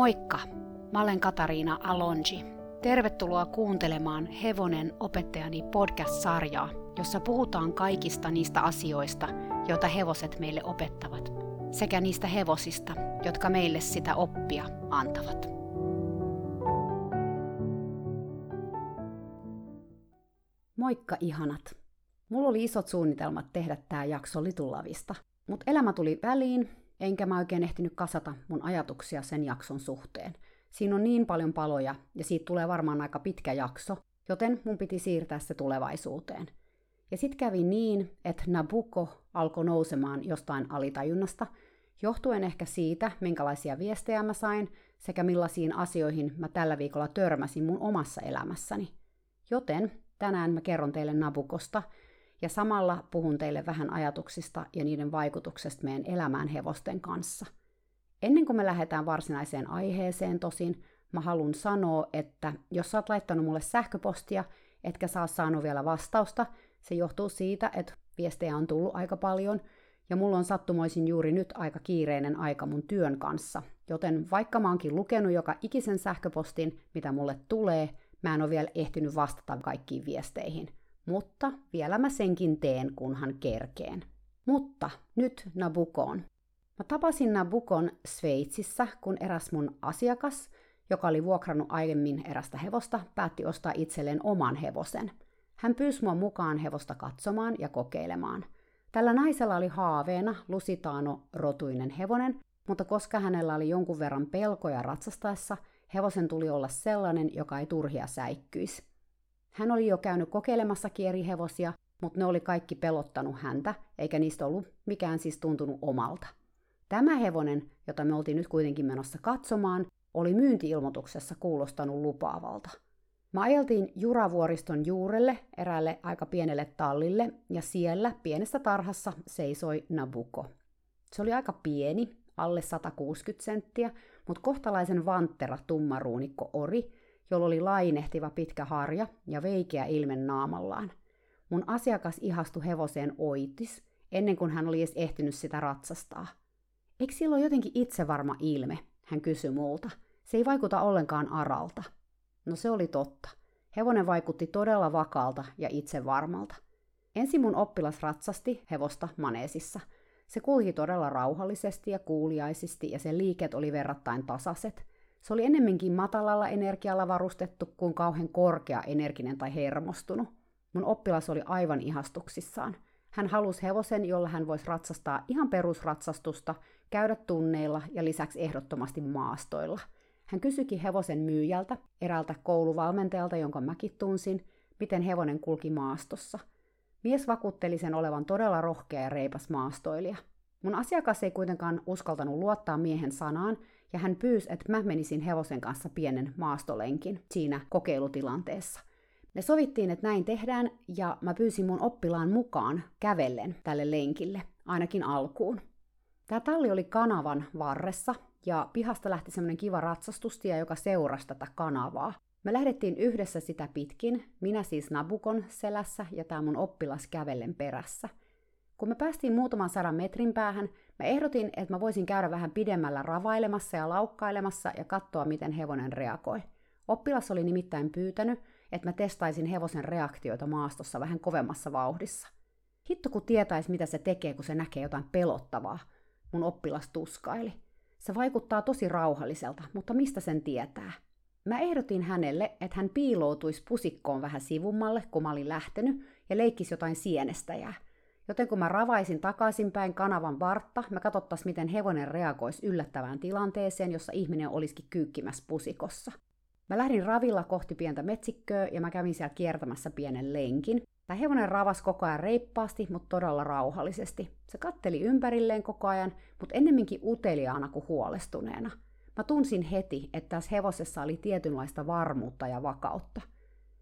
Moikka! Mä olen Katariina Alonji. Tervetuloa kuuntelemaan Hevonen opettajani podcast-sarjaa, jossa puhutaan kaikista niistä asioista, joita hevoset meille opettavat, sekä niistä hevosista, jotka meille sitä oppia antavat. Moikka ihanat! Mulla oli isot suunnitelmat tehdä tämä jakso Litullavista, mutta elämä tuli väliin enkä mä oikein ehtinyt kasata mun ajatuksia sen jakson suhteen. Siinä on niin paljon paloja, ja siitä tulee varmaan aika pitkä jakso, joten mun piti siirtää se tulevaisuuteen. Ja sitten kävi niin, että Nabucco alkoi nousemaan jostain alitajunnasta, johtuen ehkä siitä, minkälaisia viestejä mä sain, sekä millaisiin asioihin mä tällä viikolla törmäsin mun omassa elämässäni. Joten tänään mä kerron teille Nabukosta, ja samalla puhun teille vähän ajatuksista ja niiden vaikutuksesta meidän elämään hevosten kanssa. Ennen kuin me lähdetään varsinaiseen aiheeseen tosin, mä haluan sanoa, että jos sä oot laittanut mulle sähköpostia, etkä saa saanut vielä vastausta, se johtuu siitä, että viestejä on tullut aika paljon, ja mulla on sattumoisin juuri nyt aika kiireinen aika mun työn kanssa. Joten vaikka mä oonkin lukenut joka ikisen sähköpostin, mitä mulle tulee, mä en ole vielä ehtinyt vastata kaikkiin viesteihin – mutta vielä mä senkin teen, kunhan kerkeen. Mutta nyt Nabukoon. Mä tapasin Nabukon Sveitsissä, kun eräs mun asiakas, joka oli vuokrannut aiemmin erästä hevosta, päätti ostaa itselleen oman hevosen. Hän pyysi mua mukaan hevosta katsomaan ja kokeilemaan. Tällä naisella oli haaveena Lusitaano rotuinen hevonen, mutta koska hänellä oli jonkun verran pelkoja ratsastaessa, hevosen tuli olla sellainen, joka ei turhia säikkyisi. Hän oli jo käynyt kokeilemassa kierihevosia, mutta ne oli kaikki pelottanut häntä, eikä niistä ollut mikään siis tuntunut omalta. Tämä hevonen, jota me oltiin nyt kuitenkin menossa katsomaan, oli myyntiilmoituksessa kuulostanut lupaavalta. Mä ajeltiin Juravuoriston juurelle, eräälle aika pienelle tallille, ja siellä pienessä tarhassa seisoi Nabuko. Se oli aika pieni, alle 160 senttiä, mutta kohtalaisen vanttera tummaruunikko ori, jolla oli lainehtiva pitkä harja ja veikeä ilme naamallaan. Mun asiakas ihastui hevoseen oitis, ennen kuin hän oli edes ehtinyt sitä ratsastaa. Eikö sillä ole jotenkin itsevarma ilme? Hän kysyi multa. Se ei vaikuta ollenkaan aralta. No se oli totta. Hevonen vaikutti todella vakaalta ja itsevarmalta. Ensin mun oppilas ratsasti hevosta maneesissa. Se kulki todella rauhallisesti ja kuuliaisesti ja sen liiket oli verrattain tasaiset – se oli ennemminkin matalalla energialla varustettu kuin kauhean korkea energinen tai hermostunut. Mun oppilas oli aivan ihastuksissaan. Hän halusi hevosen, jolla hän voisi ratsastaa ihan perusratsastusta, käydä tunneilla ja lisäksi ehdottomasti maastoilla. Hän kysyikin hevosen myyjältä, eräältä kouluvalmentajalta, jonka mäkin tunsin, miten hevonen kulki maastossa. Mies vakuutteli sen olevan todella rohkea ja reipas maastoilija. Mun asiakas ei kuitenkaan uskaltanut luottaa miehen sanaan, ja hän pyysi, että mä menisin hevosen kanssa pienen maastolenkin siinä kokeilutilanteessa. Me sovittiin, että näin tehdään, ja mä pyysin mun oppilaan mukaan kävellen tälle lenkille, ainakin alkuun. Tämä talli oli kanavan varressa, ja pihasta lähti semmoinen kiva ratsastustie, joka seurasi tätä kanavaa. Me lähdettiin yhdessä sitä pitkin, minä siis Nabukon selässä ja tämä mun oppilas kävellen perässä – kun me päästiin muutaman sadan metrin päähän, mä ehdotin, että mä voisin käydä vähän pidemmällä ravailemassa ja laukkailemassa ja katsoa, miten hevonen reagoi. Oppilas oli nimittäin pyytänyt, että mä testaisin hevosen reaktioita maastossa vähän kovemmassa vauhdissa. Hitto kun tietäis, mitä se tekee, kun se näkee jotain pelottavaa. Mun oppilas tuskaili. Se vaikuttaa tosi rauhalliselta, mutta mistä sen tietää? Mä ehdotin hänelle, että hän piiloutuisi pusikkoon vähän sivummalle, kun mä olin lähtenyt, ja leikkisi jotain sienestäjää – Joten kun mä ravaisin takaisinpäin kanavan vartta, mä katsottais miten hevonen reagoisi yllättävään tilanteeseen, jossa ihminen olisikin kyykkimässä pusikossa. Mä lähdin ravilla kohti pientä metsikköä ja mä kävin siellä kiertämässä pienen lenkin. Tämä hevonen ravas koko ajan reippaasti, mutta todella rauhallisesti. Se katteli ympärilleen koko ajan, mutta ennemminkin uteliaana kuin huolestuneena. Mä tunsin heti, että tässä hevosessa oli tietynlaista varmuutta ja vakautta.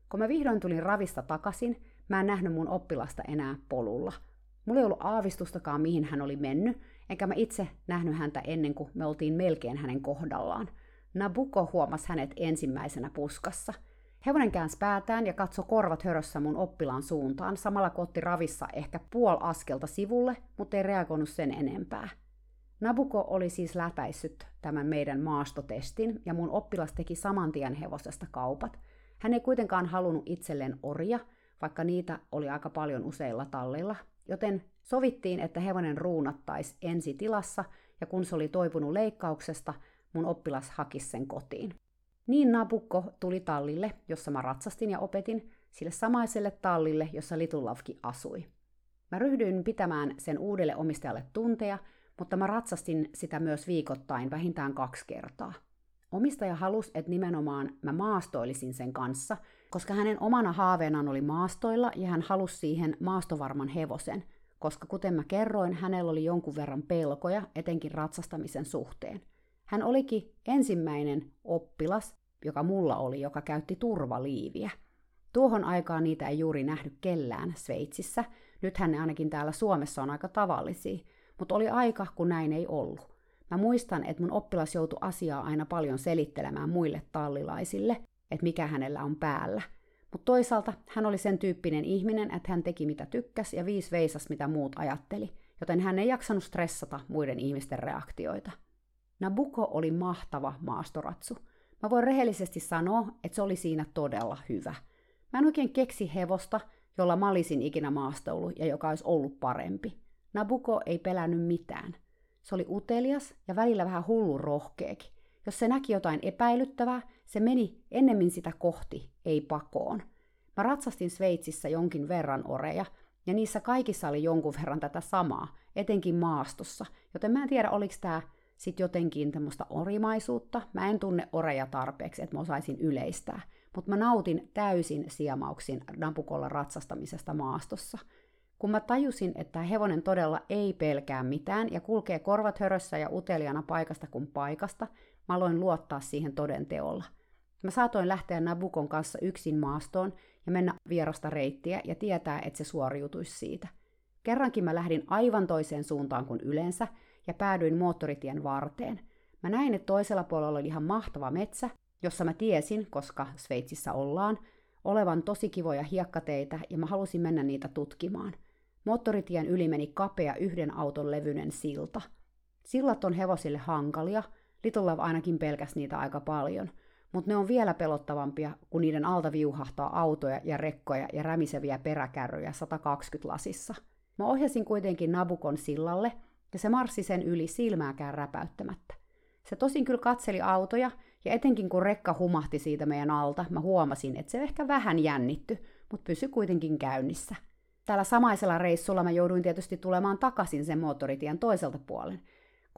Kun mä vihdoin tulin ravista takaisin, mä en nähnyt mun oppilasta enää polulla – Mulla ei ollut aavistustakaan, mihin hän oli mennyt, enkä mä itse nähnyt häntä ennen kuin me oltiin melkein hänen kohdallaan. Nabuko huomasi hänet ensimmäisenä puskassa. Hevonen käänsi päätään ja katsoi korvat hörössä mun oppilaan suuntaan, samalla kun otti ravissa ehkä puol askelta sivulle, mutta ei reagoinut sen enempää. Nabuko oli siis läpäissyt tämän meidän maastotestin, ja mun oppilas teki saman tien hevosesta kaupat. Hän ei kuitenkaan halunnut itselleen orja, vaikka niitä oli aika paljon useilla tallilla, joten sovittiin, että hevonen ruunattaisi ensi tilassa, ja kun se oli toipunut leikkauksesta, mun oppilas hakisi sen kotiin. Niin Nabukko tuli tallille, jossa mä ratsastin ja opetin, sille samaiselle tallille, jossa Litulavki asui. Mä ryhdyin pitämään sen uudelle omistajalle tunteja, mutta mä ratsastin sitä myös viikoittain vähintään kaksi kertaa. Omistaja halusi, että nimenomaan mä maastoilisin sen kanssa, koska hänen omana haaveenaan oli maastoilla ja hän halusi siihen maastovarman hevosen, koska kuten mä kerroin, hänellä oli jonkun verran pelkoja, etenkin ratsastamisen suhteen. Hän olikin ensimmäinen oppilas, joka mulla oli, joka käytti turvaliiviä. Tuohon aikaan niitä ei juuri nähty kellään Sveitsissä, nythän ne ainakin täällä Suomessa on aika tavallisia, mutta oli aika, kun näin ei ollut. Mä muistan, että mun oppilas joutui asiaa aina paljon selittelemään muille tallilaisille, että mikä hänellä on päällä. Mutta toisaalta hän oli sen tyyppinen ihminen, että hän teki mitä tykkäs ja viis veisas mitä muut ajatteli, joten hän ei jaksanut stressata muiden ihmisten reaktioita. Nabuko oli mahtava maastoratsu. Mä voin rehellisesti sanoa, että se oli siinä todella hyvä. Mä en oikein keksi hevosta, jolla mä olisin ikinä maastoulu ja joka olisi ollut parempi. Nabuko ei pelännyt mitään. Se oli utelias ja välillä vähän hullu rohkeekin. Jos se näki jotain epäilyttävää, se meni ennemmin sitä kohti, ei pakoon. Mä ratsastin Sveitsissä jonkin verran oreja, ja niissä kaikissa oli jonkun verran tätä samaa, etenkin maastossa, joten mä en tiedä, oliko tämä sitten jotenkin tämmöistä orimaisuutta. Mä en tunne oreja tarpeeksi, että mä osaisin yleistää, mutta mä nautin täysin siemauksin napukolla ratsastamisesta maastossa – kun mä tajusin, että hevonen todella ei pelkää mitään ja kulkee korvat hörössä ja uteliana paikasta kuin paikasta, mä aloin luottaa siihen todenteolla. Mä saatoin lähteä Nabukon kanssa yksin maastoon ja mennä vierasta reittiä ja tietää, että se suoriutuisi siitä. Kerrankin mä lähdin aivan toiseen suuntaan kuin yleensä ja päädyin moottoritien varteen. Mä näin, että toisella puolella oli ihan mahtava metsä, jossa mä tiesin, koska Sveitsissä ollaan, olevan tosi kivoja hiekkateitä ja mä halusin mennä niitä tutkimaan – Moottoritien yli meni kapea yhden auton levyinen silta. Sillat on hevosille hankalia, Little Love ainakin pelkäs niitä aika paljon, mutta ne on vielä pelottavampia, kun niiden alta viuhahtaa autoja ja rekkoja ja rämiseviä peräkärryjä 120 lasissa. Mä ohjasin kuitenkin Nabukon sillalle, ja se marssi sen yli silmääkään räpäyttämättä. Se tosin kyllä katseli autoja, ja etenkin kun rekka humahti siitä meidän alta, mä huomasin, että se ehkä vähän jännitty, mutta pysyi kuitenkin käynnissä – Tällä samaisella reissulla mä jouduin tietysti tulemaan takaisin sen moottoritien toiselta puolen.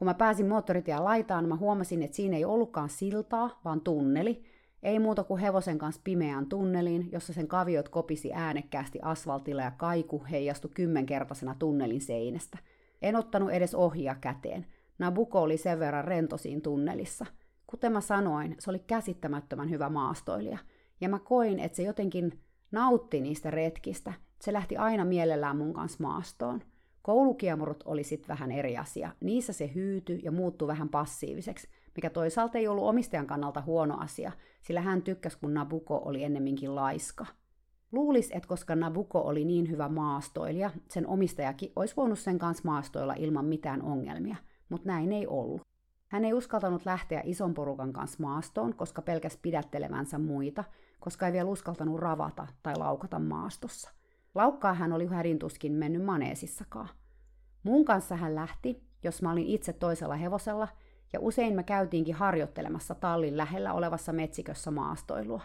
Kun mä pääsin moottoritien laitaan, mä huomasin, että siinä ei ollutkaan siltaa, vaan tunneli. Ei muuta kuin hevosen kanssa pimeään tunneliin, jossa sen kaviot kopisi äänekkäästi asfaltilla ja kaiku heijastui kymmenkertaisena tunnelin seinästä. En ottanut edes ohjia käteen. Nabuko oli sen verran rentosiin tunnelissa. Kuten mä sanoin, se oli käsittämättömän hyvä maastoilija. Ja mä koin, että se jotenkin nautti niistä retkistä – se lähti aina mielellään mun kanssa maastoon. Koulukiemurut oli sitten vähän eri asia. Niissä se hyytyi ja muuttui vähän passiiviseksi, mikä toisaalta ei ollut omistajan kannalta huono asia, sillä hän tykkäsi, kun Nabuko oli ennemminkin laiska. Luulis, että koska Nabuko oli niin hyvä maastoilija, sen omistajakin olisi voinut sen kanssa maastoilla ilman mitään ongelmia, mutta näin ei ollut. Hän ei uskaltanut lähteä ison porukan kanssa maastoon, koska pelkäs pidättelevänsä muita, koska ei vielä uskaltanut ravata tai laukata maastossa. Laukkaa hän oli hädintuskin mennyt maneesissakaan. Mun kanssa hän lähti, jos mä olin itse toisella hevosella, ja usein me käytiinkin harjoittelemassa tallin lähellä olevassa metsikössä maastoilua.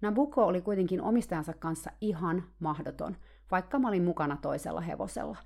Nabuko oli kuitenkin omistajansa kanssa ihan mahdoton, vaikka mä olin mukana toisella hevosella.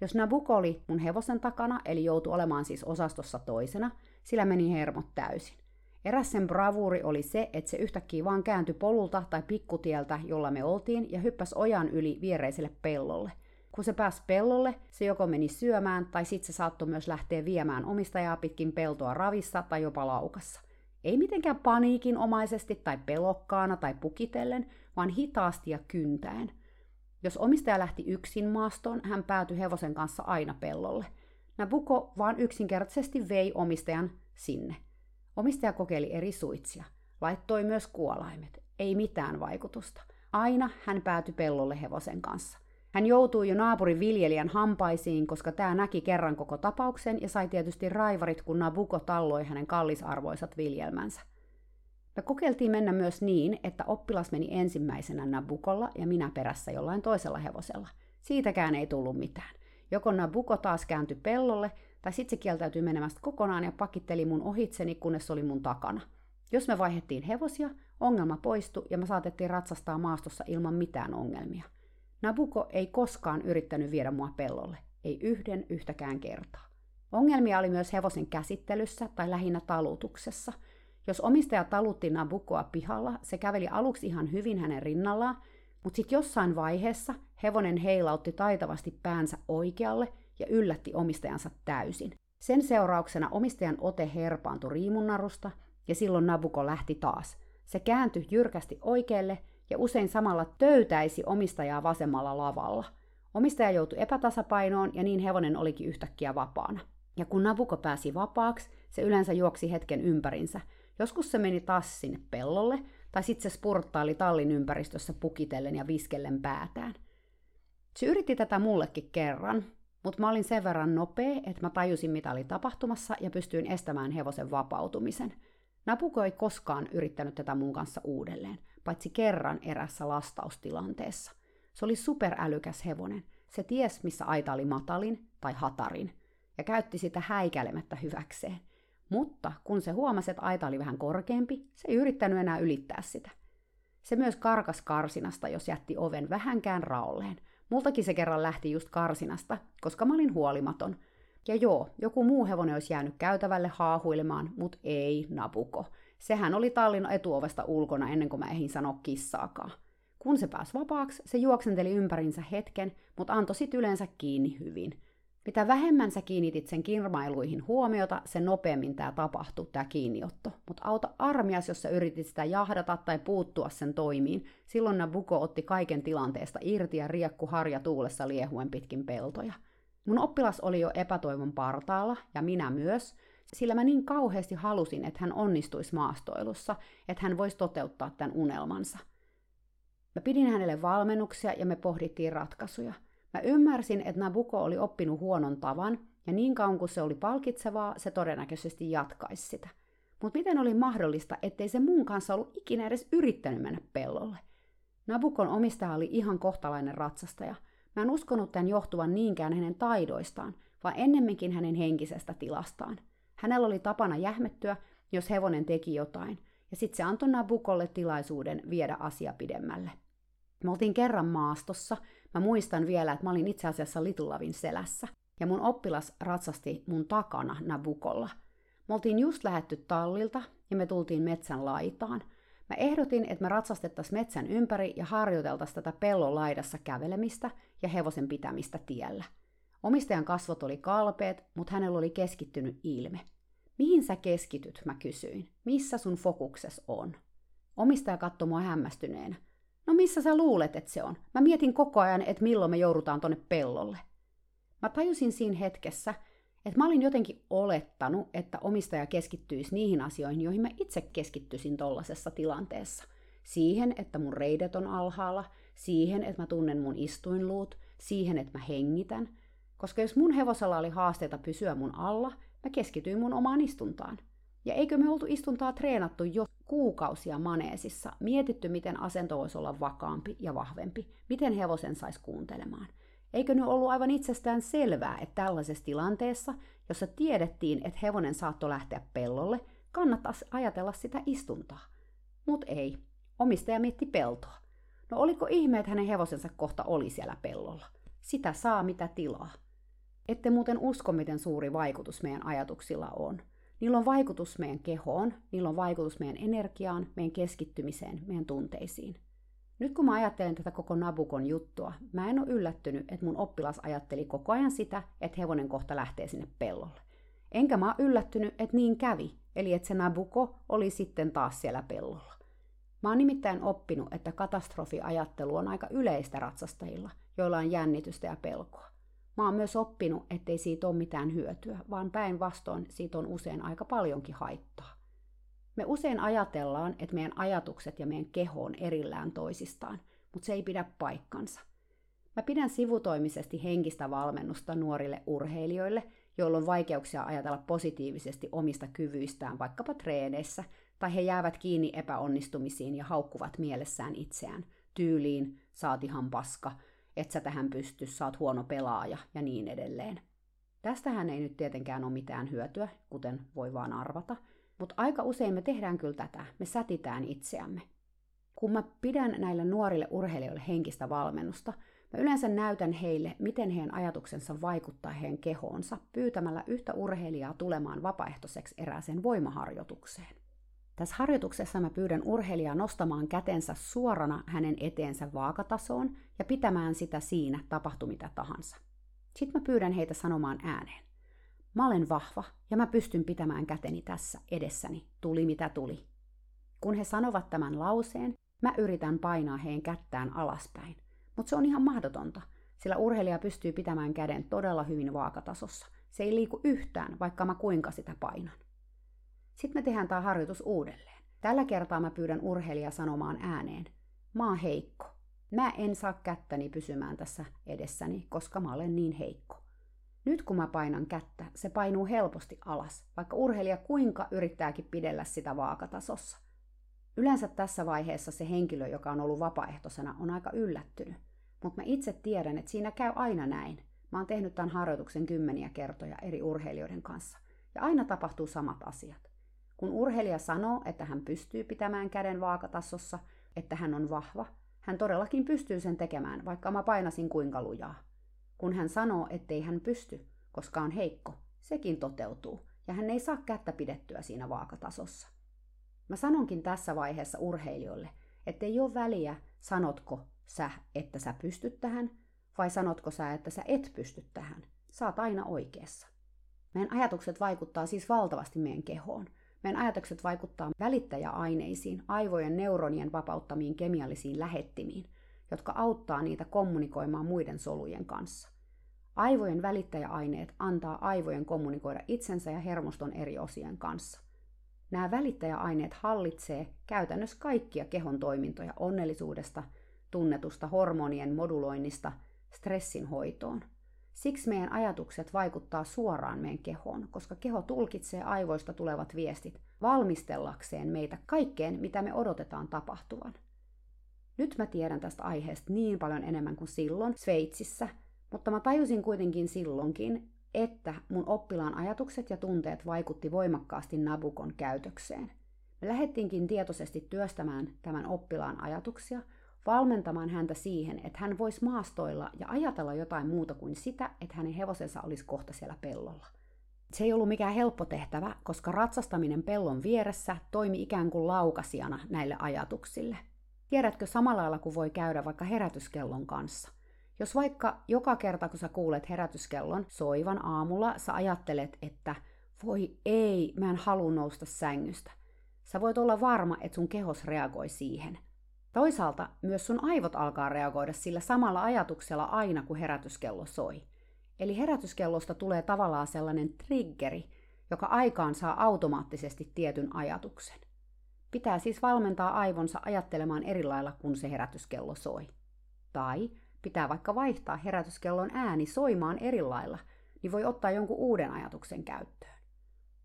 Jos Nabuko oli mun hevosen takana, eli joutui olemaan siis osastossa toisena, sillä meni hermot täysin. Eräs sen bravuuri oli se, että se yhtäkkiä vaan kääntyi polulta tai pikkutieltä, jolla me oltiin, ja hyppäsi ojan yli viereiselle pellolle. Kun se pääsi pellolle, se joko meni syömään, tai sitten se saattoi myös lähteä viemään omistajaa pitkin peltoa ravissa tai jopa laukassa. Ei mitenkään paniikinomaisesti tai pelokkaana tai pukitellen, vaan hitaasti ja kyntäen. Jos omistaja lähti yksin maastoon, hän päätyi hevosen kanssa aina pellolle. Nabuko vaan yksinkertaisesti vei omistajan sinne. Omistaja kokeili eri suitsia. Laittoi myös kuolaimet. Ei mitään vaikutusta. Aina hän päätyi pellolle hevosen kanssa. Hän joutui jo naapurin viljelijän hampaisiin, koska tämä näki kerran koko tapauksen ja sai tietysti raivarit, kun Nabuko talloi hänen kallisarvoisat viljelmänsä. Me kokeiltiin mennä myös niin, että oppilas meni ensimmäisenä Nabukolla ja minä perässä jollain toisella hevosella. Siitäkään ei tullut mitään. Joko Nabuko taas kääntyi pellolle, tai sitten se kieltäytyi menemästä kokonaan ja pakitteli mun ohitseni, kunnes oli mun takana. Jos me vaihettiin hevosia, ongelma poistui ja me saatettiin ratsastaa maastossa ilman mitään ongelmia. Nabuko ei koskaan yrittänyt viedä mua pellolle, ei yhden yhtäkään kertaa. Ongelmia oli myös hevosen käsittelyssä tai lähinnä talutuksessa. Jos omistaja talutti Nabukoa pihalla, se käveli aluksi ihan hyvin hänen rinnallaan, mutta sitten jossain vaiheessa hevonen heilautti taitavasti päänsä oikealle ja yllätti omistajansa täysin. Sen seurauksena omistajan ote herpaantui riimunnarusta ja silloin Nabuko lähti taas. Se kääntyi jyrkästi oikealle ja usein samalla töytäisi omistajaa vasemmalla lavalla. Omistaja joutui epätasapainoon ja niin hevonen olikin yhtäkkiä vapaana. Ja kun Nabuko pääsi vapaaksi, se yleensä juoksi hetken ympärinsä. Joskus se meni taas sinne pellolle, tai sitten se spurttaili tallin ympäristössä pukitellen ja viskellen päätään. Se yritti tätä mullekin kerran, mutta mä olin sen verran nopea, että mä tajusin mitä oli tapahtumassa ja pystyin estämään hevosen vapautumisen. Napuko ei koskaan yrittänyt tätä mun kanssa uudelleen, paitsi kerran erässä lastaustilanteessa. Se oli superälykäs hevonen. Se ties, missä aita oli matalin tai hatarin, ja käytti sitä häikäilemättä hyväkseen. Mutta kun se huomasi, että aita oli vähän korkeampi, se ei yrittänyt enää ylittää sitä. Se myös karkas karsinasta, jos jätti oven vähänkään raolleen. Multakin se kerran lähti just karsinasta, koska mä olin huolimaton. Ja joo, joku muu hevonen olisi jäänyt käytävälle haahuilemaan, mut ei Nabuko. Sehän oli tallin etuovesta ulkona ennen kuin mä ehin sanoa kissaakaan. Kun se pääsi vapaaksi, se juoksenteli ympärinsä hetken, mutta antoi sit yleensä kiinni hyvin. Mitä vähemmän sä kiinnitit sen kirmailuihin huomiota, sen nopeammin tämä tapahtui, tämä kiinniotto. Mutta auta armias, jos sä yritit sitä jahdata tai puuttua sen toimiin. Silloin Nabuko otti kaiken tilanteesta irti ja riekku harja tuulessa liehuen pitkin peltoja. Mun oppilas oli jo epätoivon partaalla, ja minä myös, sillä mä niin kauheasti halusin, että hän onnistuisi maastoilussa, että hän voisi toteuttaa tämän unelmansa. Mä pidin hänelle valmennuksia ja me pohdittiin ratkaisuja. Mä ymmärsin, että Nabuko oli oppinut huonon tavan, ja niin kauan kuin se oli palkitsevaa, se todennäköisesti jatkaisi sitä. Mutta miten oli mahdollista, ettei se mun kanssa ollut ikinä edes yrittänyt mennä pellolle? Nabukon omistaja oli ihan kohtalainen ratsastaja. Mä en uskonut tämän johtuvan niinkään hänen taidoistaan, vaan ennemminkin hänen henkisestä tilastaan. Hänellä oli tapana jähmettyä, jos hevonen teki jotain, ja sitten se antoi Nabukolle tilaisuuden viedä asia pidemmälle. Me oltiin kerran maastossa, Mä muistan vielä, että mä olin itse asiassa Litulavin selässä, ja mun oppilas ratsasti mun takana Nabukolla. Me oltiin just lähetty tallilta, ja me tultiin metsän laitaan. Mä ehdotin, että me ratsastettaisiin metsän ympäri ja harjoiteltaisiin tätä pellon laidassa kävelemistä ja hevosen pitämistä tiellä. Omistajan kasvot oli kalpeet, mutta hänellä oli keskittynyt ilme. Mihin sä keskityt, mä kysyin. Missä sun fokukses on? Omistaja katsoi mua hämmästyneenä. No missä sä luulet, että se on? Mä mietin koko ajan, että milloin me joudutaan tonne pellolle. Mä tajusin siinä hetkessä, että mä olin jotenkin olettanut, että omistaja keskittyisi niihin asioihin, joihin mä itse keskittyisin tollasessa tilanteessa. Siihen, että mun reidet on alhaalla, siihen, että mä tunnen mun istuinluut, siihen, että mä hengitän. Koska jos mun hevosella oli haasteita pysyä mun alla, mä keskityin mun omaan istuntaan. Ja eikö me oltu istuntaa treenattu jo kuukausia maneesissa, mietitty, miten asento voisi olla vakaampi ja vahvempi, miten hevosen saisi kuuntelemaan. Eikö nyt ollut aivan itsestään selvää, että tällaisessa tilanteessa, jossa tiedettiin, että hevonen saattoi lähteä pellolle, kannattaisi ajatella sitä istuntaa. Mut ei. Omistaja mietti peltoa. No oliko ihme, että hänen hevosensa kohta oli siellä pellolla? Sitä saa mitä tilaa. Ette muuten usko, miten suuri vaikutus meidän ajatuksilla on – Niillä on vaikutus meidän kehoon, niillä on vaikutus meidän energiaan, meidän keskittymiseen, meidän tunteisiin. Nyt kun mä ajattelen tätä koko Nabukon juttua, mä en ole yllättynyt, että mun oppilas ajatteli koko ajan sitä, että hevonen kohta lähtee sinne pellolle. Enkä mä oon yllättynyt, että niin kävi, eli että se Nabuko oli sitten taas siellä pellolla. Mä oon nimittäin oppinut, että katastrofiajattelu on aika yleistä ratsastajilla, joilla on jännitystä ja pelkoa. Mä oon myös oppinut, ettei siitä ole mitään hyötyä, vaan päinvastoin siitä on usein aika paljonkin haittaa. Me usein ajatellaan, että meidän ajatukset ja meidän keho on erillään toisistaan, mutta se ei pidä paikkansa. Mä pidän sivutoimisesti henkistä valmennusta nuorille urheilijoille, joilla on vaikeuksia ajatella positiivisesti omista kyvyistään vaikkapa treeneissä, tai he jäävät kiinni epäonnistumisiin ja haukkuvat mielessään itseään, tyyliin, saat ihan paska, et sä tähän pysty, saat huono pelaaja ja niin edelleen. Tästähän ei nyt tietenkään ole mitään hyötyä, kuten voi vaan arvata, mutta aika usein me tehdään kyllä tätä, me sätitään itseämme. Kun mä pidän näille nuorille urheilijoille henkistä valmennusta, mä yleensä näytän heille, miten heidän ajatuksensa vaikuttaa heidän kehoonsa pyytämällä yhtä urheilijaa tulemaan vapaaehtoiseksi erääseen voimaharjoitukseen. Tässä harjoituksessa mä pyydän urheilijaa nostamaan kätensä suorana hänen eteensä vaakatasoon ja pitämään sitä siinä, tapahtui mitä tahansa. Sitten mä pyydän heitä sanomaan ääneen. Mä olen vahva ja mä pystyn pitämään käteni tässä edessäni, tuli mitä tuli. Kun he sanovat tämän lauseen, mä yritän painaa heidän kättään alaspäin. Mutta se on ihan mahdotonta, sillä urheilija pystyy pitämään käden todella hyvin vaakatasossa. Se ei liiku yhtään, vaikka mä kuinka sitä painan. Sitten me tehdään tämä harjoitus uudelleen. Tällä kertaa mä pyydän urheilijaa sanomaan ääneen. Mä oon heikko. Mä en saa kättäni pysymään tässä edessäni, koska mä olen niin heikko. Nyt kun mä painan kättä, se painuu helposti alas, vaikka urheilija kuinka yrittääkin pidellä sitä vaakatasossa. Yleensä tässä vaiheessa se henkilö, joka on ollut vapaaehtoisena, on aika yllättynyt. Mutta mä itse tiedän, että siinä käy aina näin. Mä oon tehnyt tämän harjoituksen kymmeniä kertoja eri urheilijoiden kanssa. Ja aina tapahtuu samat asiat. Kun urheilija sanoo, että hän pystyy pitämään käden vaakatasossa, että hän on vahva, hän todellakin pystyy sen tekemään, vaikka mä painasin kuinka lujaa. Kun hän sanoo, ettei hän pysty, koska on heikko, sekin toteutuu, ja hän ei saa kättä pidettyä siinä vaakatasossa. Mä sanonkin tässä vaiheessa urheilijoille, ettei ole väliä, sanotko sä, että sä pystyt tähän, vai sanotko sä, että sä et pysty tähän. Saat aina oikeassa. Meidän ajatukset vaikuttaa siis valtavasti meidän kehoon. Meidän ajatukset vaikuttaa välittäjäaineisiin, aivojen neuronien vapauttamiin kemiallisiin lähettimiin, jotka auttaa niitä kommunikoimaan muiden solujen kanssa. Aivojen välittäjäaineet antaa aivojen kommunikoida itsensä ja hermoston eri osien kanssa. Nämä välittäjäaineet hallitsee käytännössä kaikkia kehon toimintoja onnellisuudesta, tunnetusta hormonien moduloinnista, stressin hoitoon – Siksi meidän ajatukset vaikuttaa suoraan meidän kehoon, koska keho tulkitsee aivoista tulevat viestit valmistellakseen meitä kaikkeen, mitä me odotetaan tapahtuvan. Nyt mä tiedän tästä aiheesta niin paljon enemmän kuin silloin Sveitsissä, mutta mä tajusin kuitenkin silloinkin, että mun oppilaan ajatukset ja tunteet vaikutti voimakkaasti Nabukon käytökseen. Me lähdettiinkin tietoisesti työstämään tämän oppilaan ajatuksia – valmentamaan häntä siihen, että hän voisi maastoilla ja ajatella jotain muuta kuin sitä, että hänen hevosensa olisi kohta siellä pellolla. Se ei ollut mikään helppo tehtävä, koska ratsastaminen pellon vieressä toimi ikään kuin laukasijana näille ajatuksille. Tiedätkö samalla lailla kuin voi käydä vaikka herätyskellon kanssa? Jos vaikka joka kerta, kun sä kuulet herätyskellon soivan aamulla, sä ajattelet, että voi ei, mä en halua nousta sängystä. Sä voit olla varma, että sun kehos reagoi siihen – Toisaalta myös sun aivot alkaa reagoida sillä samalla ajatuksella aina, kun herätyskello soi. Eli herätyskellosta tulee tavallaan sellainen triggeri, joka aikaan saa automaattisesti tietyn ajatuksen. Pitää siis valmentaa aivonsa ajattelemaan eri lailla, kun se herätyskello soi. Tai pitää vaikka vaihtaa herätyskellon ääni soimaan eri lailla, niin voi ottaa jonkun uuden ajatuksen käyttöön.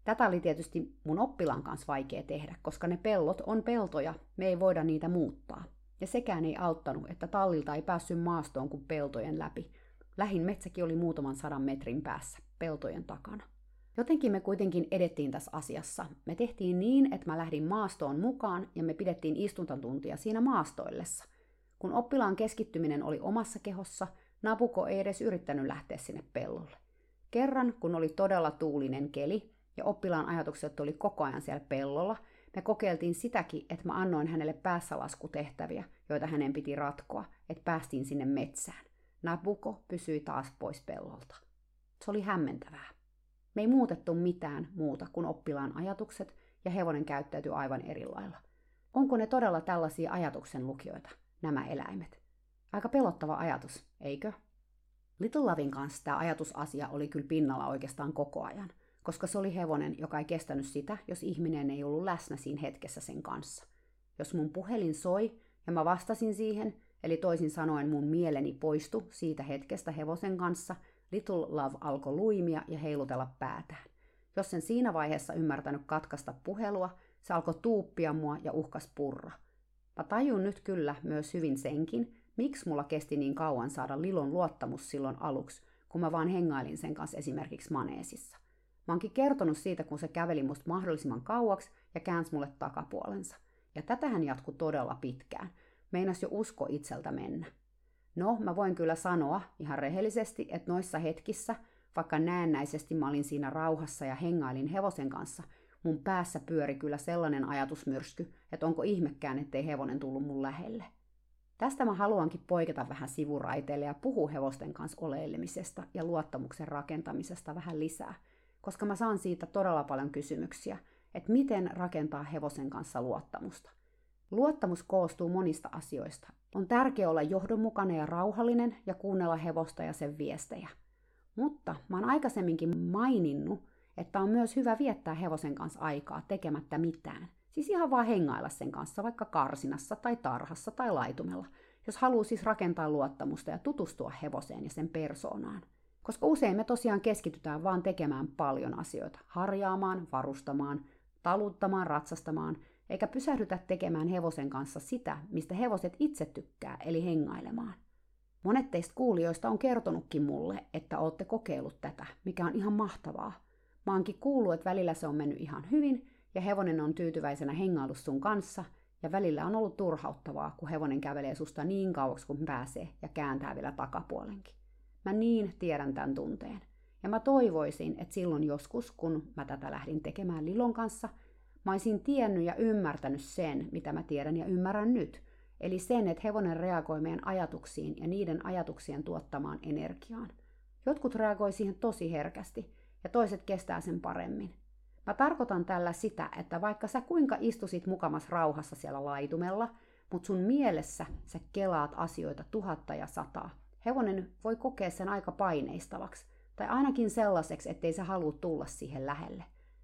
Tätä oli tietysti mun oppilaan kanssa vaikea tehdä, koska ne pellot on peltoja, me ei voida niitä muuttaa. Ja sekään ei auttanut, että tallilta ei päässyt maastoon kuin peltojen läpi. Lähin metsäkin oli muutaman sadan metrin päässä, peltojen takana. Jotenkin me kuitenkin edettiin tässä asiassa. Me tehtiin niin, että mä lähdin maastoon mukaan ja me pidettiin istuntatuntia siinä maastoillessa. Kun oppilaan keskittyminen oli omassa kehossa, Nabuko ei edes yrittänyt lähteä sinne pellolle. Kerran, kun oli todella tuulinen keli, ja oppilaan ajatukset oli koko ajan siellä pellolla. Me kokeiltiin sitäkin, että mä annoin hänelle päässälaskutehtäviä, joita hänen piti ratkoa, että päästiin sinne metsään. Nabuko pysyi taas pois pellolta. Se oli hämmentävää. Me ei muutettu mitään muuta kuin oppilaan ajatukset, ja hevonen käyttäytyi aivan eri lailla. Onko ne todella tällaisia ajatuksen lukijoita, nämä eläimet? Aika pelottava ajatus, eikö? Little Lavin kanssa tämä ajatusasia oli kyllä pinnalla oikeastaan koko ajan koska se oli hevonen, joka ei kestänyt sitä, jos ihminen ei ollut läsnä siinä hetkessä sen kanssa. Jos mun puhelin soi ja mä vastasin siihen, eli toisin sanoen mun mieleni poistu siitä hetkestä hevosen kanssa, Little Love alkoi luimia ja heilutella päätään. Jos sen siinä vaiheessa ymmärtänyt katkaista puhelua, se alkoi tuuppia mua ja uhkas purra. Mä tajun nyt kyllä myös hyvin senkin, miksi mulla kesti niin kauan saada Lilon luottamus silloin aluksi, kun mä vaan hengailin sen kanssa esimerkiksi maneesissa. Mä oonkin kertonut siitä, kun se käveli musta mahdollisimman kauaksi ja käänsi mulle takapuolensa. Ja tätähän jatkui todella pitkään. Meinas jo usko itseltä mennä. No, mä voin kyllä sanoa ihan rehellisesti, että noissa hetkissä, vaikka näennäisesti mä olin siinä rauhassa ja hengailin hevosen kanssa, mun päässä pyöri kyllä sellainen ajatusmyrsky, että onko ihmekään, ettei hevonen tullut mun lähelle. Tästä mä haluankin poiketa vähän sivuraiteille ja puhua hevosten kanssa oleilemisesta ja luottamuksen rakentamisesta vähän lisää, koska mä saan siitä todella paljon kysymyksiä, että miten rakentaa hevosen kanssa luottamusta. Luottamus koostuu monista asioista. On tärkeää olla johdonmukainen ja rauhallinen ja kuunnella hevosta ja sen viestejä. Mutta mä oon aikaisemminkin maininnut, että on myös hyvä viettää hevosen kanssa aikaa tekemättä mitään. Siis ihan vaan hengailla sen kanssa vaikka karsinassa tai tarhassa tai laitumella, jos haluaa siis rakentaa luottamusta ja tutustua hevoseen ja sen persoonaan. Koska usein me tosiaan keskitytään vaan tekemään paljon asioita, harjaamaan, varustamaan, taluttamaan, ratsastamaan, eikä pysähdytä tekemään hevosen kanssa sitä, mistä hevoset itse tykkää, eli hengailemaan. Monet teistä kuulijoista on kertonutkin mulle, että olette kokeillut tätä, mikä on ihan mahtavaa. Mä oonkin kuullut, että välillä se on mennyt ihan hyvin, ja hevonen on tyytyväisenä hengaillut sun kanssa, ja välillä on ollut turhauttavaa, kun hevonen kävelee susta niin kauaksi kuin pääsee ja kääntää vielä takapuolenkin. Mä niin tiedän tämän tunteen. Ja mä toivoisin, että silloin joskus, kun mä tätä lähdin tekemään Lilon kanssa, mä olisin tiennyt ja ymmärtänyt sen, mitä mä tiedän ja ymmärrän nyt. Eli sen, että hevonen reagoi meidän ajatuksiin ja niiden ajatuksien tuottamaan energiaan. Jotkut reagoi siihen tosi herkästi ja toiset kestää sen paremmin. Mä tarkoitan tällä sitä, että vaikka sä kuinka istusit mukamas rauhassa siellä laitumella, mutta sun mielessä sä kelaat asioita tuhatta ja sataa, hevonen voi kokea sen aika paineistavaksi, tai ainakin sellaiseksi, ettei se halua tulla siihen lähelle.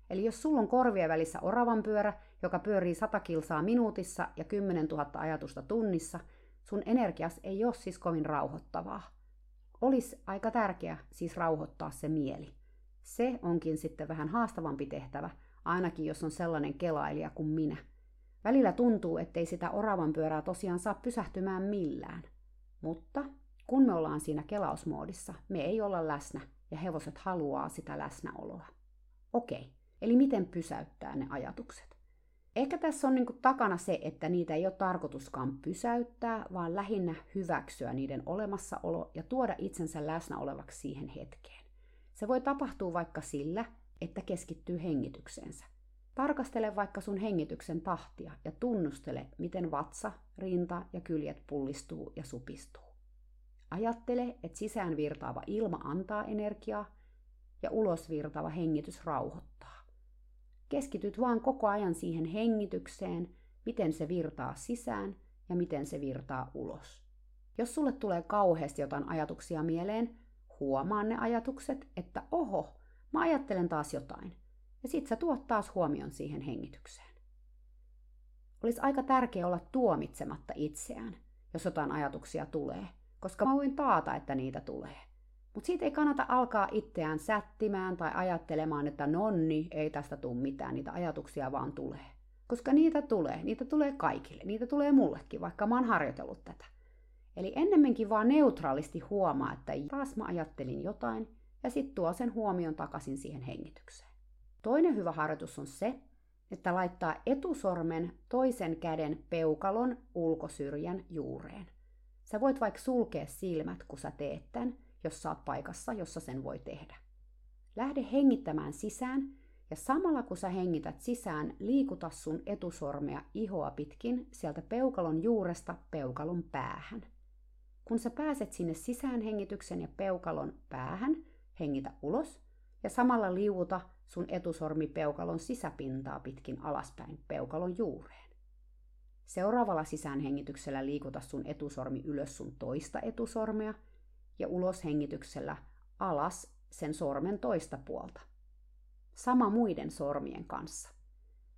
Eli jos sulla on korvien välissä oravan pyörä, joka pyörii 100 kilsaa minuutissa ja 10 000 ajatusta tunnissa, sun energias ei ole siis kovin rauhoittavaa. Olisi aika tärkeää siis rauhoittaa se mieli. Se onkin sitten vähän haastavampi tehtävä, ainakin jos on sellainen kelailija kuin minä. Välillä tuntuu, ettei sitä oravan pyörää tosiaan saa pysähtymään millään. Mutta kun me ollaan siinä kelausmoodissa, me ei olla läsnä ja hevoset haluaa sitä läsnäoloa. Okei, eli miten pysäyttää ne ajatukset? Ehkä tässä on niin takana se, että niitä ei ole tarkoituskaan pysäyttää, vaan lähinnä hyväksyä niiden olemassaolo ja tuoda itsensä läsnä olevaksi siihen hetkeen. Se voi tapahtua vaikka sillä, että keskittyy hengitykseensä. Tarkastele vaikka sun hengityksen tahtia ja tunnustele, miten vatsa, rinta ja kyljet pullistuu ja supistuu. Ajattele, että sisään virtaava ilma antaa energiaa ja ulos virtaava hengitys rauhoittaa. Keskityt vaan koko ajan siihen hengitykseen, miten se virtaa sisään ja miten se virtaa ulos. Jos sulle tulee kauheasti jotain ajatuksia mieleen, huomaa ne ajatukset, että oho, mä ajattelen taas jotain. Ja sit sä tuot taas huomion siihen hengitykseen. Olisi aika tärkeää olla tuomitsematta itseään, jos jotain ajatuksia tulee – koska mä voin taata, että niitä tulee. Mutta siitä ei kannata alkaa itseään sättimään tai ajattelemaan, että nonni, ei tästä tule mitään, niitä ajatuksia vaan tulee. Koska niitä tulee, niitä tulee kaikille, niitä tulee mullekin, vaikka mä oon harjoitellut tätä. Eli ennemminkin vaan neutraalisti huomaa, että taas mä ajattelin jotain, ja sitten tuo sen huomion takaisin siihen hengitykseen. Toinen hyvä harjoitus on se, että laittaa etusormen toisen käden peukalon ulkosyrjän juureen. Sä voit vaikka sulkea silmät, kun sä teet tämän, jos saat paikassa, jossa sen voi tehdä. Lähde hengittämään sisään ja samalla kun sä hengität sisään, liikuta sun etusormea ihoa pitkin sieltä peukalon juuresta peukalon päähän. Kun sä pääset sinne sisään hengityksen ja peukalon päähän, hengitä ulos ja samalla liuuta sun etusormi peukalon sisäpintaa pitkin alaspäin peukalon juureen. Seuraavalla sisäänhengityksellä liikuta sun etusormi ylös sun toista etusormea ja uloshengityksellä alas sen sormen toista puolta. Sama muiden sormien kanssa.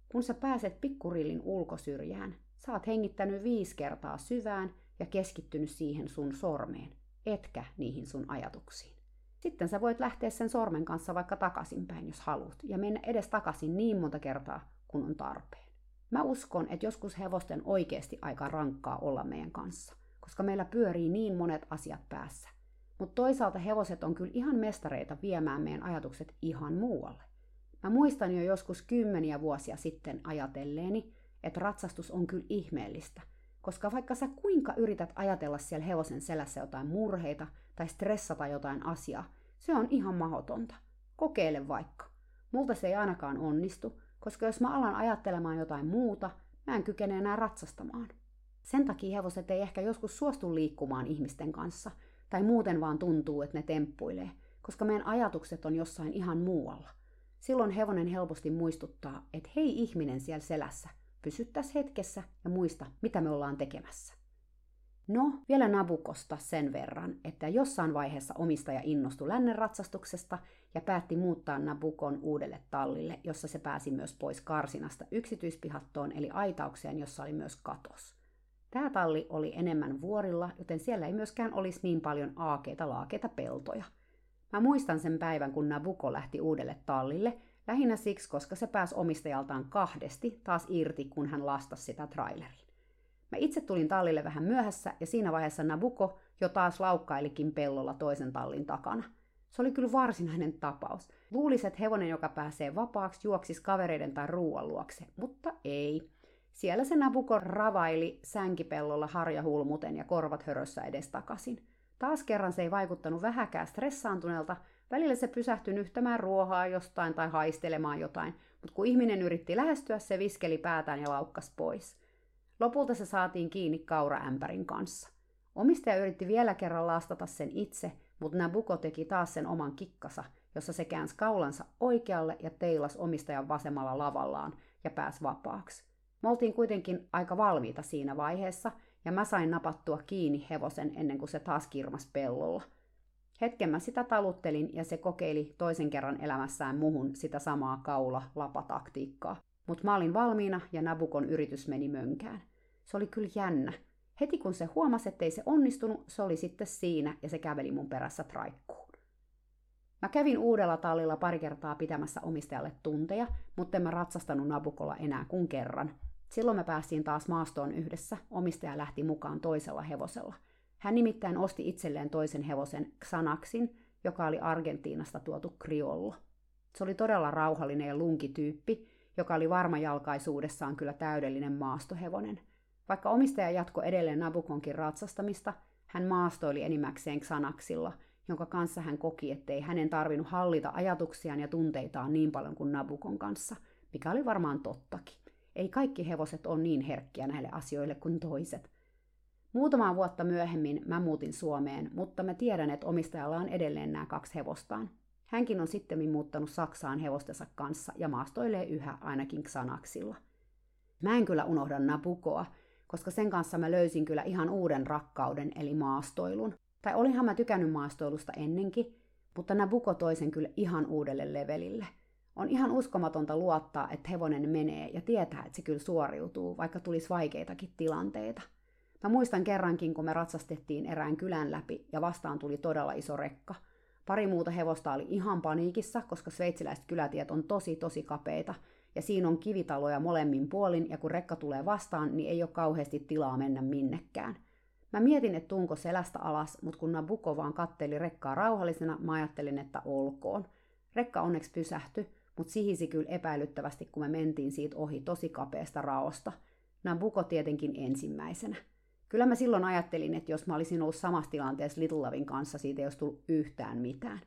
Kun sä pääset pikkurillin ulkosyrjään, sä oot hengittänyt viisi kertaa syvään ja keskittynyt siihen sun sormeen, etkä niihin sun ajatuksiin. Sitten sä voit lähteä sen sormen kanssa vaikka takaisinpäin, jos haluat, ja mennä edes takaisin niin monta kertaa, kun on tarpeen. Mä uskon, että joskus hevosten oikeasti aika rankkaa olla meidän kanssa, koska meillä pyörii niin monet asiat päässä. Mutta toisaalta hevoset on kyllä ihan mestareita viemään meidän ajatukset ihan muualle. Mä muistan jo joskus kymmeniä vuosia sitten ajatelleeni, että ratsastus on kyllä ihmeellistä, koska vaikka sä kuinka yrität ajatella siellä hevosen selässä jotain murheita tai stressata jotain asiaa, se on ihan mahdotonta. Kokeile vaikka. Multa se ei ainakaan onnistu, koska jos mä alan ajattelemaan jotain muuta, mä en kykene enää ratsastamaan. Sen takia hevoset ei ehkä joskus suostu liikkumaan ihmisten kanssa, tai muuten vaan tuntuu, että ne temppuilee, koska meidän ajatukset on jossain ihan muualla. Silloin hevonen helposti muistuttaa, että hei ihminen siellä selässä, pysyttäs hetkessä ja muista, mitä me ollaan tekemässä. No, vielä Nabukosta sen verran, että jossain vaiheessa omistaja innostui lännen ratsastuksesta ja päätti muuttaa Nabukon uudelle tallille, jossa se pääsi myös pois karsinasta yksityispihattoon eli aitaukseen, jossa oli myös katos. Tämä talli oli enemmän vuorilla, joten siellä ei myöskään olisi niin paljon aakeita laakeita peltoja. Mä muistan sen päivän, kun Nabuko lähti uudelle tallille, lähinnä siksi, koska se pääsi omistajaltaan kahdesti taas irti, kun hän lastasi sitä traileriin. Mä itse tulin tallille vähän myöhässä ja siinä vaiheessa Nabuko jo taas laukkailikin pellolla toisen tallin takana. Se oli kyllä varsinainen tapaus. Luulisi, että hevonen, joka pääsee vapaaksi, juoksisi kavereiden tai ruoan luokse, mutta ei. Siellä se Nabuko ravaili sänkipellolla harjahulmuten ja korvat hörössä edestakaisin. Taas kerran se ei vaikuttanut vähäkään stressaantuneelta, välillä se pysähtyi nyhtämään ruohaa jostain tai haistelemaan jotain, mutta kun ihminen yritti lähestyä, se viskeli päätään ja laukkas pois. Lopulta se saatiin kiinni kauraämpärin kanssa. Omistaja yritti vielä kerran lastata sen itse, mutta Nabuko teki taas sen oman kikkasa, jossa se käänsi kaulansa oikealle ja teilas omistajan vasemmalla lavallaan ja pääsi vapaaksi. Me oltiin kuitenkin aika valmiita siinä vaiheessa, ja mä sain napattua kiinni hevosen ennen kuin se taas kirmas pellolla. Hetken mä sitä taluttelin ja se kokeili toisen kerran elämässään muhun sitä samaa kaula-lapataktiikkaa. Mutta mä olin valmiina ja Nabukon yritys meni mönkään. Se oli kyllä jännä. Heti kun se huomasi, ettei se onnistunut, se oli sitten siinä ja se käveli mun perässä traikkuun. Mä kävin uudella tallilla pari kertaa pitämässä omistajalle tunteja, mutta en mä ratsastanut Nabukolla enää kuin kerran. Silloin me päästiin taas maastoon yhdessä, omistaja lähti mukaan toisella hevosella. Hän nimittäin osti itselleen toisen hevosen Xanaxin, joka oli Argentiinasta tuotu kriollo. Se oli todella rauhallinen ja lunkityyppi, joka oli varmajalkaisuudessaan kyllä täydellinen maastohevonen. Vaikka omistaja jatkoi edelleen Nabukonkin ratsastamista, hän maastoili enimmäkseen Xanaxilla, jonka kanssa hän koki, ettei hänen tarvinnut hallita ajatuksiaan ja tunteitaan niin paljon kuin Nabukon kanssa, mikä oli varmaan tottakin. Ei kaikki hevoset ole niin herkkiä näille asioille kuin toiset. Muutamaa vuotta myöhemmin mä muutin Suomeen, mutta mä tiedän, että omistajalla on edelleen nämä kaksi hevostaan. Hänkin on sitten muuttanut Saksaan hevostensa kanssa ja maastoilee yhä ainakin Xanaxilla. Mä en kyllä unohda Nabukoa, koska sen kanssa mä löysin kyllä ihan uuden rakkauden eli maastoilun. Tai olinhan mä tykännyt maastoilusta ennenkin, mutta Nabuko toi sen kyllä ihan uudelle levelille. On ihan uskomatonta luottaa, että hevonen menee ja tietää, että se kyllä suoriutuu, vaikka tulisi vaikeitakin tilanteita. Mä muistan kerrankin, kun me ratsastettiin erään kylän läpi ja vastaan tuli todella iso rekka – Pari muuta hevosta oli ihan paniikissa, koska sveitsiläiset kylätiet on tosi tosi kapeita, ja siinä on kivitaloja molemmin puolin, ja kun rekka tulee vastaan, niin ei ole kauheasti tilaa mennä minnekään. Mä mietin, että tuunko selästä alas, mutta kun Nabuko vaan katteli rekkaa rauhallisena, mä ajattelin, että olkoon. Rekka onneksi pysähtyi, mutta sihisi kyllä epäilyttävästi, kun me mentiin siitä ohi tosi kapeasta raosta. Nabuko tietenkin ensimmäisenä. Kyllä mä silloin ajattelin, että jos mä olisin ollut samassa tilanteessa Little Lovin kanssa, siitä ei olisi tullut yhtään mitään.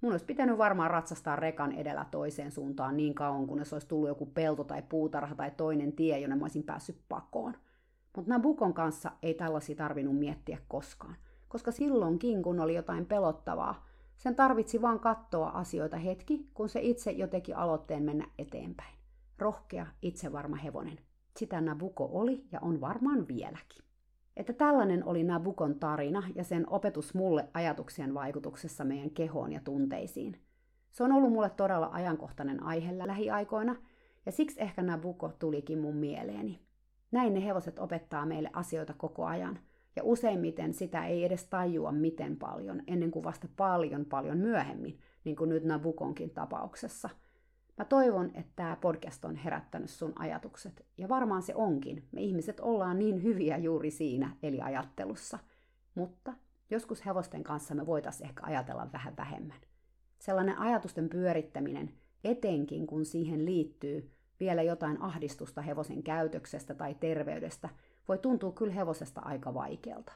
Mun olisi pitänyt varmaan ratsastaa rekan edellä toiseen suuntaan niin kauan, kunnes olisi tullut joku pelto tai puutarha tai toinen tie, jonne mä olisin päässyt pakoon. Mutta Nabukon kanssa ei tällaisia tarvinnut miettiä koskaan, koska silloinkin, kun oli jotain pelottavaa, sen tarvitsi vaan katsoa asioita hetki, kun se itse jo teki aloitteen mennä eteenpäin. Rohkea, itsevarma hevonen. Sitä Nabuko oli ja on varmaan vieläkin. Että tällainen oli Nabukon tarina ja sen opetus mulle ajatuksien vaikutuksessa meidän kehoon ja tunteisiin. Se on ollut mulle todella ajankohtainen aihe lähiaikoina, ja siksi ehkä Nabuko tulikin mun mieleeni. Näin ne hevoset opettaa meille asioita koko ajan, Ja useimmiten sitä ei edes tajua miten paljon, ennen kuin vasta paljon paljon myöhemmin, niin kuin nyt Nabukonkin tapauksessa. Mä toivon, että tämä podcast on herättänyt sun ajatukset, ja varmaan se onkin. Me ihmiset ollaan niin hyviä juuri siinä, eli ajattelussa. Mutta joskus hevosten kanssa me voitaisiin ehkä ajatella vähän vähemmän. Sellainen ajatusten pyörittäminen, etenkin kun siihen liittyy vielä jotain ahdistusta hevosen käytöksestä tai terveydestä, voi tuntua kyllä hevosesta aika vaikealta.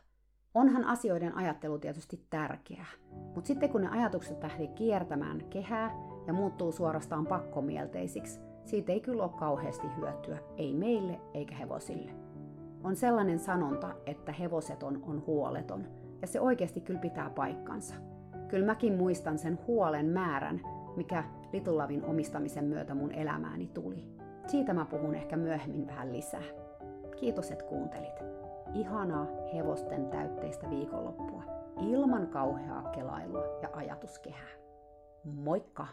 Onhan asioiden ajattelu tietysti tärkeää, mutta sitten kun ne ajatukset lähtee kiertämään kehää ja muuttuu suorastaan pakkomielteisiksi, siitä ei kyllä ole kauheasti hyötyä, ei meille eikä hevosille. On sellainen sanonta, että hevoseton on huoleton, ja se oikeasti kyllä pitää paikkansa. Kyllä mäkin muistan sen huolen määrän, mikä Litulavin omistamisen myötä mun elämääni tuli. Siitä mä puhun ehkä myöhemmin vähän lisää. Kiitos, että kuuntelit. Ihanaa hevosten täytteistä viikonloppua ilman kauheaa kelailua ja ajatuskehää. Moikka!